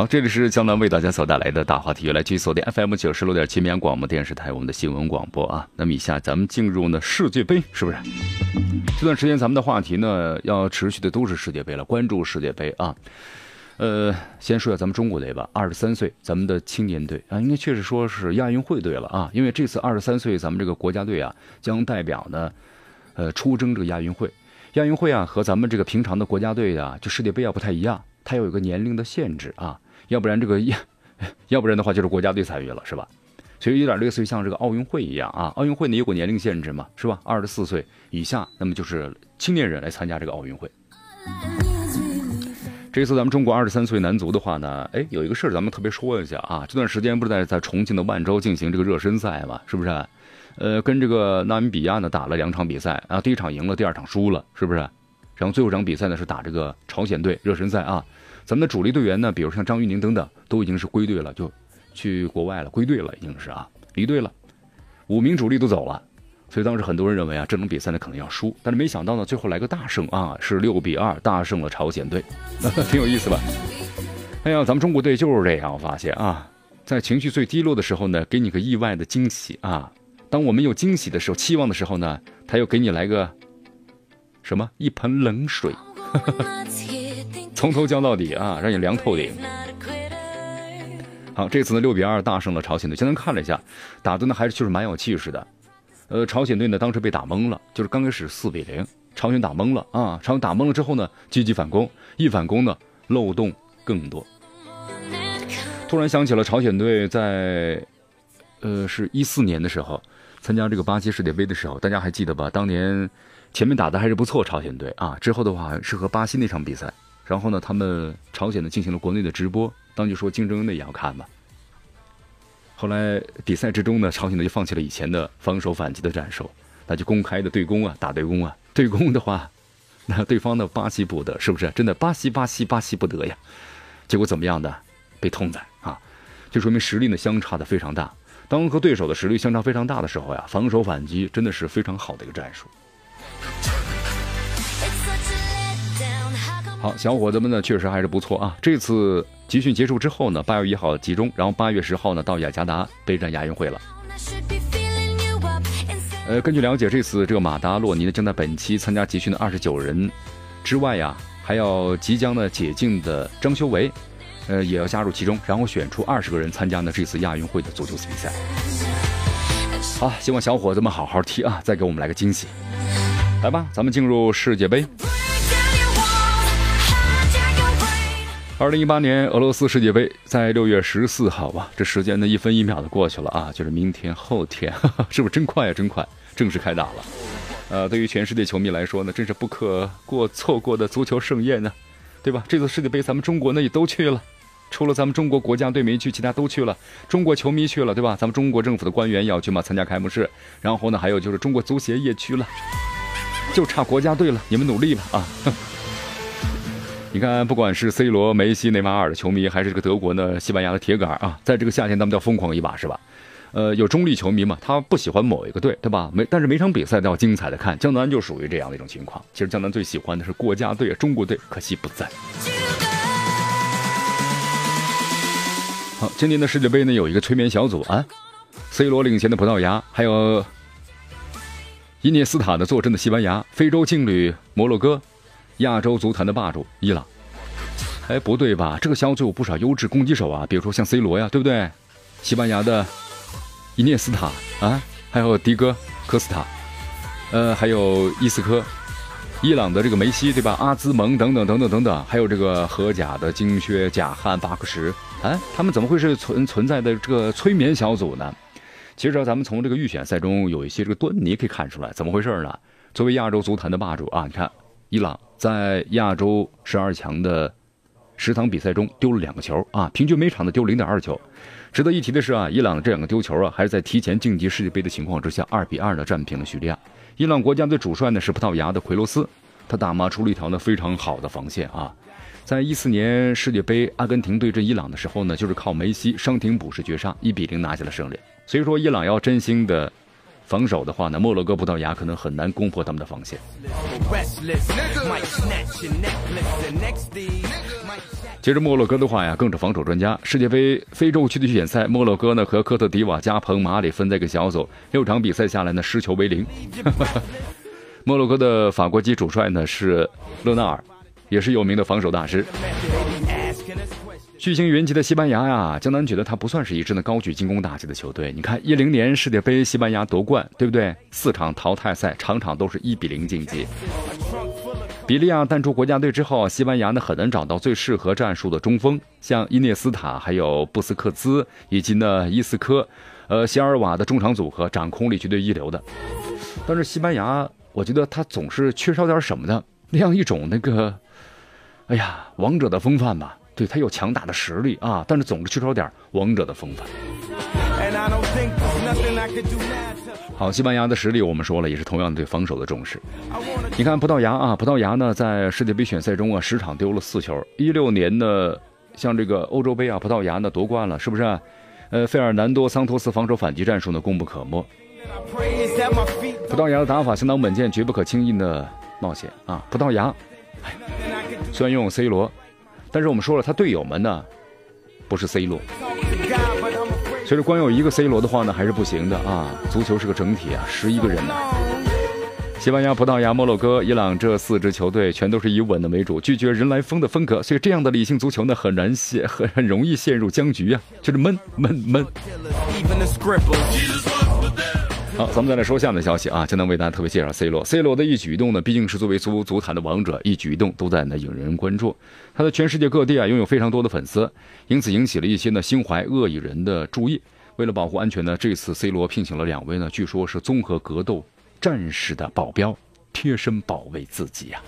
好，这里是江南为大家所带来的大话题，来继续锁定 FM 九十六点七绵阳广播电视台我们的新闻广播啊。那么以下咱们进入呢世界杯，是不是？这段时间咱们的话题呢要持续的都是世界杯了，关注世界杯啊。呃，先说一下咱们中国队吧，二十三岁，咱们的青年队啊，应该确实说是亚运会队了啊，因为这次二十三岁，咱们这个国家队啊将代表呢，呃，出征这个亚运会。亚运会啊和咱们这个平常的国家队啊，就世界杯啊不太一样。它有一个年龄的限制啊，要不然这个 要，不然的话就是国家队参与了，是吧？所以有点类似于像这个奥运会一样啊。奥运会呢有个年龄限制嘛，是吧？二十四岁以下，那么就是青年人来参加这个奥运会。这次咱们中国二十三岁男足的话呢，哎，有一个事儿咱们特别说一下啊。这段时间不是在在重庆的万州进行这个热身赛嘛，是不是？呃，跟这个纳米比亚呢打了两场比赛啊，第一场赢了，第二场输了，是不是？然后最后一场比赛呢是打这个朝鲜队热身赛啊，咱们的主力队员呢，比如像张玉宁等等，都已经是归队了，就去国外了，归队了，已经是啊，离队了，五名主力都走了，所以当时很多人认为啊，这种比赛呢可能要输，但是没想到呢，最后来个大胜啊，是六比二大胜了朝鲜队，挺有意思吧？哎呀，咱们中国队就是这样，我发现啊，在情绪最低落的时候呢，给你个意外的惊喜啊，当我们有惊喜的时候，期望的时候呢，他又给你来个。什么一盆冷水，从头浇到底啊，让你凉透顶。好，这次呢六比二大胜了朝鲜队。现在看了一下，打的呢还是就是蛮有气势的。呃，朝鲜队呢当时被打懵了，就是刚开始四比零，朝鲜打懵了啊。朝鲜打懵了之后呢，积极反攻，一反攻呢漏洞更多。突然想起了朝鲜队在，呃，是一四年的时候参加这个巴西世界杯的时候，大家还记得吧？当年。前面打的还是不错，朝鲜队啊，之后的话是和巴西那场比赛，然后呢，他们朝鲜呢进行了国内的直播，当就说竞争的也要看嘛。后来比赛之中呢，朝鲜队就放弃了以前的防守反击的战术，那就公开的对攻啊，打对攻啊，对攻的话，那对方的巴西不得，是不是？真的巴西巴西巴西不得呀？结果怎么样的？被痛宰啊！就说明实力呢相差的非常大。当和对手的实力相差非常大的时候呀，防守反击真的是非常好的一个战术。好，小伙子们呢，确实还是不错啊。这次集训结束之后呢，八月一号集中，然后八月十号呢到雅加达备战亚运会了。呃，根据了解，这次这个马达洛尼呢将在本期参加集训的二十九人之外呀，还要即将呢解禁的张修维，呃也要加入其中，然后选出二十个人参加呢这次亚运会的足球比赛。好，希望小伙子们好好踢啊，再给我们来个惊喜。来吧，咱们进入世界杯。二零一八年俄罗斯世界杯在六月十四号吧，这时间呢一分一秒的过去了啊，就是明天后天，是不是真快呀？真快，正式开打了。呃，对于全世界球迷来说呢，真是不可过错过的足球盛宴呢，对吧？这次世界杯咱们中国呢也都去了，除了咱们中国国家队没去，其他都去了。中国球迷去了，对吧？咱们中国政府的官员也要去嘛，参加开幕式。然后呢，还有就是中国足协也去了，就差国家队了，你们努力吧啊！你看，不管是 C 罗、梅西、内马尔的球迷，还是这个德国呢、西班牙的铁杆啊，在这个夏天，他们要疯狂一把，是吧？呃，有中立球迷嘛，他不喜欢某一个队，对吧？每但是每场比赛都要精彩的看。江南就属于这样的一种情况。其实江南最喜欢的是国家队，中国队可惜不在。好，今年的世界杯呢，有一个催眠小组啊，C 罗领衔的葡萄牙，还有伊涅斯塔的坐镇的西班牙，非洲劲旅摩洛哥。亚洲足坛的霸主伊朗，哎，不对吧？这个小组有不少优质攻击手啊，比如说像 C 罗呀，对不对？西班牙的伊涅斯塔啊，还有迪戈科斯塔，呃，还有伊斯科，伊朗的这个梅西，对吧？阿兹蒙等等等等等等，还有这个荷甲的金靴贾汉巴克什，哎，他们怎么会是存存在的这个催眠小组呢？其实咱们从这个预选赛中有一些这个端倪可以看出来，怎么回事呢？作为亚洲足坛的霸主啊，你看伊朗。在亚洲十二强的十场比赛中丢了两个球啊，平均每场的丢零点二球。值得一提的是啊，伊朗的这两个丢球啊，还是在提前晋级世界杯的情况之下，二比二的战平了叙利亚。伊朗国家队主帅呢是葡萄牙的奎罗斯，他打磨出了一条呢非常好的防线啊。在一四年世界杯阿根廷对阵伊朗的时候呢，就是靠梅西伤停补时绝杀，一比零拿下了胜利。所以说，伊朗要真心的。防守的话呢，摩洛哥、葡萄牙可能很难攻破他们的防线。接着摩洛哥的话呀，更是防守专家。世界杯非洲区的预选赛，摩洛哥呢和科特迪瓦、加蓬、马里分在一个小组，六场比赛下来呢，失球为零。摩洛哥的法国籍主帅呢是勒纳尔，也是有名的防守大师。巨星云集的西班牙呀，江南觉得他不算是一支呢高举进攻大旗的球队。你看，一零年世界杯西班牙夺冠，对不对？四场淘汰赛，场场都是一比零晋级。比利亚淡出国家队之后，西班牙呢很难找到最适合战术的中锋，像伊涅斯塔、还有布斯克兹以及呢伊斯科，呃，席尔瓦的中场组合掌控力绝对一流的。但是西班牙，我觉得他总是缺少点什么的那样一种那个，哎呀，王者的风范吧。对他有强大的实力啊，但是总是缺少点王者的风范。好，西班牙的实力我们说了，也是同样对防守的重视。你看葡萄牙啊，葡萄牙呢在世界杯选赛中啊，十场丢了四球。一六年呢，像这个欧洲杯啊，葡萄牙呢夺冠了，是不是？呃，费尔南多桑托斯防守反击战术呢功不可没。葡萄牙的打法相当稳健，绝不可轻易的冒险啊。葡萄牙，虽然拥有 C 罗。但是我们说了，他队友们呢，不是 C 罗，其实光有一个 C 罗的话呢，还是不行的啊。足球是个整体啊，十一个人呢。西班牙、葡萄牙、摩洛哥、伊朗这四支球队全都是以稳的为主，拒绝人来疯的风格，所以这样的理性足球呢，很难陷，很很容易陷入僵局啊，就是闷闷闷。好，咱们再来说下面的消息啊，今天为大家特别介绍 C 罗。C 罗的一举一动呢，毕竟是作为足足坛的王者，一举一动都在呢引人关注。他在全世界各地啊拥有非常多的粉丝，因此引起了一些呢心怀恶意人的注意。为了保护安全呢，这次 C 罗聘请了两位呢，据说是综合格斗战士的保镖。贴身保卫自己呀，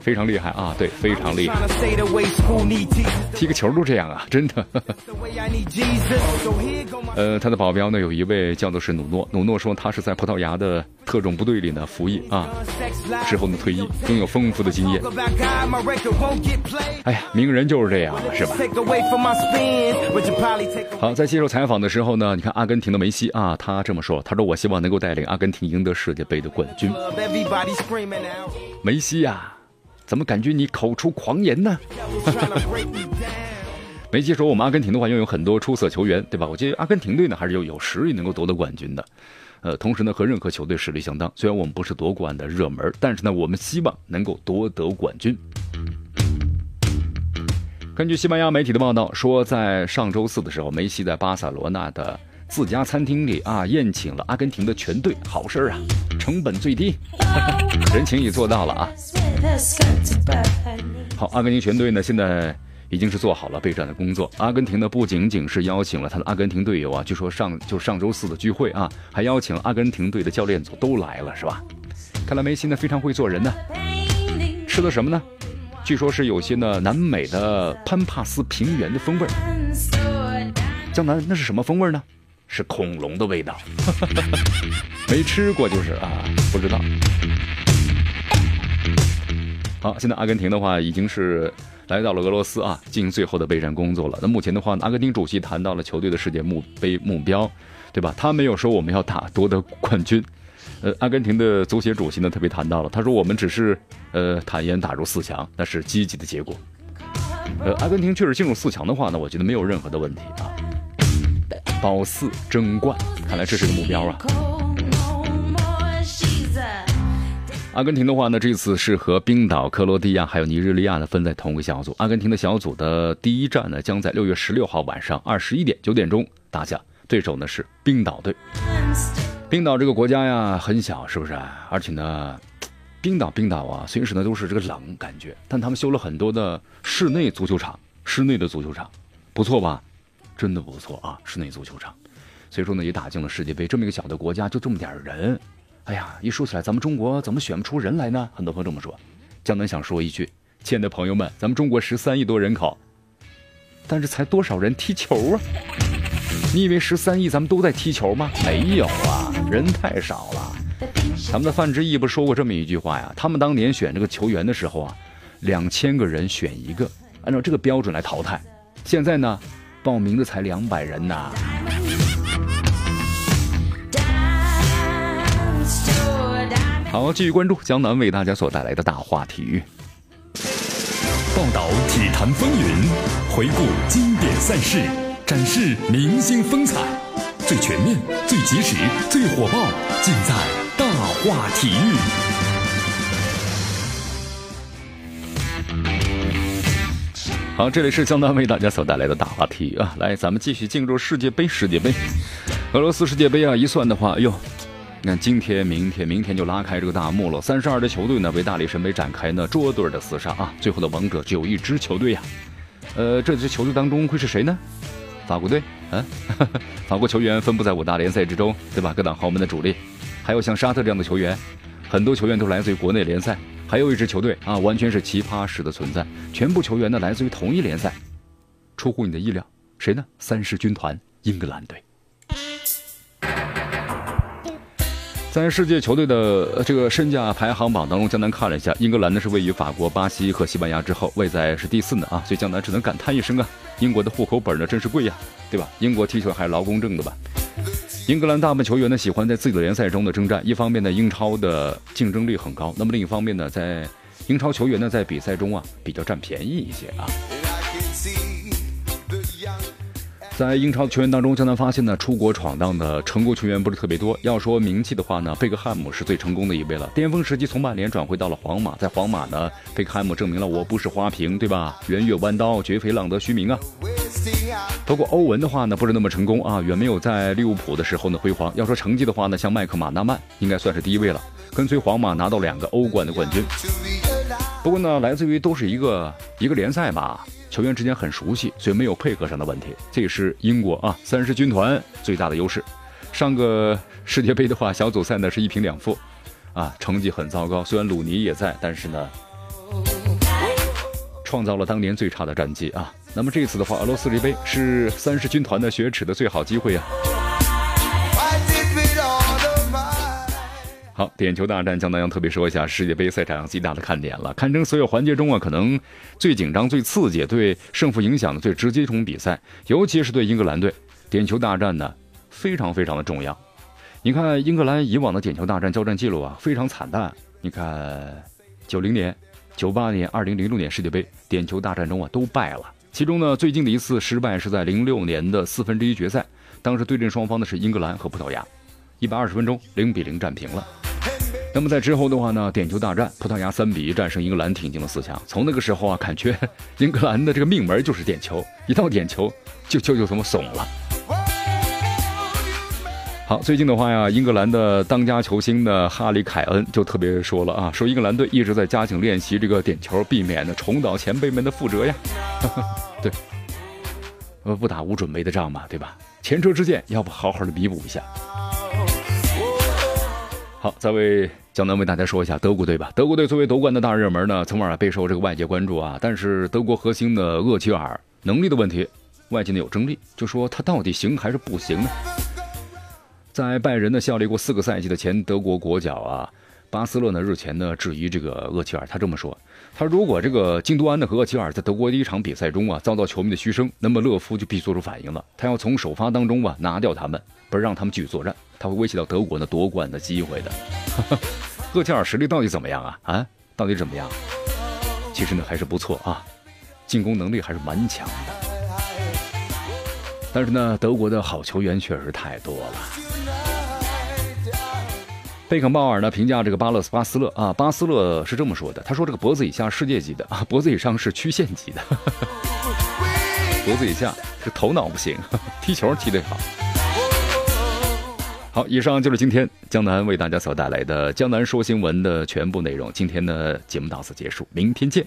非常厉害啊！对，非常厉害。踢个球都这样啊，真的。呃，他的保镖呢，有一位叫做是努诺。努诺说，他是在葡萄牙的特种部队里呢服役啊，之后呢退役，拥有丰富的经验。哎呀，名人就是这样，是吧？好，在接受采访的时候呢，你看阿根廷的梅西啊，他这么说，他说：“我希望能够带领阿根廷赢得世界杯的。”冠军，梅西呀，怎么感觉你口出狂言呢？梅西说：“我们阿根廷的话拥有很多出色球员，对吧？我觉得阿根廷队呢还是有有实力能够夺得冠军的。呃，同时呢和任何球队实力相当。虽然我们不是夺冠的热门，但是呢我们希望能够夺得冠军。”根据西班牙媒体的报道说，在上周四的时候，梅西在巴塞罗那的。自家餐厅里啊，宴请了阿根廷的全队，好事儿啊，成本最低，人情也做到了啊。好，阿根廷全队呢，现在已经是做好了备战的工作。阿根廷呢，不仅仅是邀请了他的阿根廷队友啊，据说上就上周四的聚会啊，还邀请了阿根廷队的教练组都来了，是吧？看来梅西呢非常会做人呢。吃的什么呢？据说是有些呢南美的潘帕斯平原的风味江南那是什么风味呢？是恐龙的味道，没吃过就是啊，不知道。好，现在阿根廷的话已经是来到了俄罗斯啊，进行最后的备战工作了。那目前的话，阿根廷主席谈到了球队的世界目杯目标，对吧？他没有说我们要打夺得冠军。呃，阿根廷的足协主席呢特别谈到了，他说我们只是呃坦言打入四强，那是积极的结果。呃，阿根廷确实进入四强的话呢，我觉得没有任何的问题啊。保四争冠，看来这是个目标啊！阿根廷的话呢，这次是和冰岛、克罗地亚还有尼日利亚呢分在同一个小组。阿根廷的小组的第一站呢，将在六月十六号晚上二十一点九点钟打响，对手呢是冰岛队。冰岛这个国家呀很小，是不是？而且呢，冰岛冰岛啊，随时呢都是这个冷感觉，但他们修了很多的室内足球场，室内的足球场，不错吧？真的不错啊，室内足球场，所以说呢也打进了世界杯。这么一个小的国家，就这么点人，哎呀，一说起来，咱们中国怎么选不出人来呢？很多朋友这么说。江南想说一句：亲爱的朋友们，咱们中国十三亿多人口，但是才多少人踢球啊？你以为十三亿咱们都在踢球吗？没有啊，人太少了。咱们的范志毅不说过这么一句话呀？他们当年选这个球员的时候啊，两千个人选一个，按照这个标准来淘汰。现在呢，报名的才两百人呐。好，继续关注江南为大家所带来的大话体育，报道体坛风云，回顾经典赛事，展示明星风采，最全面、最及时、最火爆，尽在大话体育。好，这里是江南为大家所带来的大话题啊！来，咱们继续进入世界杯。世界杯，俄罗斯世界杯啊！一算的话，哎呦。你看，今天、明天、明天就拉开这个大幕了。三十二支球队呢，为大力神杯展开呢捉对的厮杀啊！最后的王者只有一支球队呀。呃，这支球队当中会是谁呢？法国队，啊，法国球员分布在五大联赛之中，对吧？各大豪门的主力，还有像沙特这样的球员，很多球员都来自于国内联赛。还有一支球队啊，完全是奇葩式的存在，全部球员呢来自于同一联赛。出乎你的意料，谁呢？三狮军团，英格兰队。在世界球队的这个身价排行榜当中，江南看了一下，英格兰呢是位于法国、巴西和西班牙之后，位在是第四呢啊，所以江南只能感叹一声啊，英国的户口本呢真是贵呀，对吧？英国踢球还是劳工挣的吧？英格兰大部分球员呢喜欢在自己的联赛中的征战，一方面呢英超的竞争力很高，那么另一方面呢，在英超球员呢在比赛中啊比较占便宜一些啊。在英超球员当中，江南发现呢，出国闯荡的成功球员不是特别多。要说名气的话呢，贝克汉姆是最成功的一位了。巅峰时期从曼联转回到了皇马，在皇马呢，贝克汉姆证明了我不是花瓶，对吧？圆月弯刀绝非浪得虚名啊。不过欧文的话呢，不是那么成功啊，远没有在利物浦的时候呢辉煌。要说成绩的话呢，像麦克马纳曼应该算是第一位了，跟随皇马拿到两个欧冠的冠军。不过呢，来自于都是一个一个联赛吧。球员之间很熟悉，所以没有配合上的问题。这也是英国啊三狮军团最大的优势。上个世界杯的话，小组赛呢是一平两负，啊，成绩很糟糕。虽然鲁尼也在，但是呢，创造了当年最差的战绩啊。那么这次的话，俄罗斯杯杯是三狮军团的雪耻的最好机会呀。好，点球大战，江南要特别说一下世界杯赛场上最大的看点了，堪称所有环节中啊，可能最紧张、最刺激、对胜负影响的最直接一种比赛，尤其是对英格兰队，点球大战呢非常非常的重要。你看英格兰以往的点球大战交战记录啊非常惨淡，你看九零年、九八年、二零零六年世界杯点球大战中啊都败了，其中呢最近的一次失败是在零六年的四分之一决赛，当时对阵双方的是英格兰和葡萄牙，一百二十分钟零比零战平了。那么在之后的话呢，点球大战，葡萄牙三比一战胜英格兰，挺进了四强。从那个时候啊，感觉英格兰的这个命门就是点球，一到点球就就就这么怂了。好，最近的话呀，英格兰的当家球星的哈里凯恩就特别说了啊，说英格兰队一直在加紧练习这个点球，避免呢重蹈前辈们的覆辙呀。对，呃，不打无准备的仗嘛，对吧？前车之鉴，要不好好的弥补一下。好，再为江南为大家说一下德国队吧。德国队作为夺冠的大热门呢，从而备受这个外界关注啊。但是德国核心的厄齐尔能力的问题，外界呢有争议，就说他到底行还是不行呢？在拜仁呢效力过四个赛季的前德国国脚啊，巴斯勒呢日前呢质疑这个厄齐尔，他这么说：他如果这个京多安的和厄齐尔在德国第一场比赛中啊遭到球迷的嘘声，那么勒夫就必须做出反应了，他要从首发当中啊拿掉他们，不让他们继续作战。他会威胁到德国呢夺冠的机会的。厄齐尔实力到底怎么样啊？啊，到底怎么样？其实呢还是不错啊，进攻能力还是蛮强的。但是呢，德国的好球员确实太多了。贝肯鲍尔呢评价这个巴勒斯巴斯勒啊，巴斯勒是这么说的：他说这个脖子以下世界级的啊，脖子以上是曲线级的。脖子以下是头脑不行，踢球踢得好。好，以上就是今天江南为大家所带来的《江南说新闻》的全部内容。今天的节目到此结束，明天见。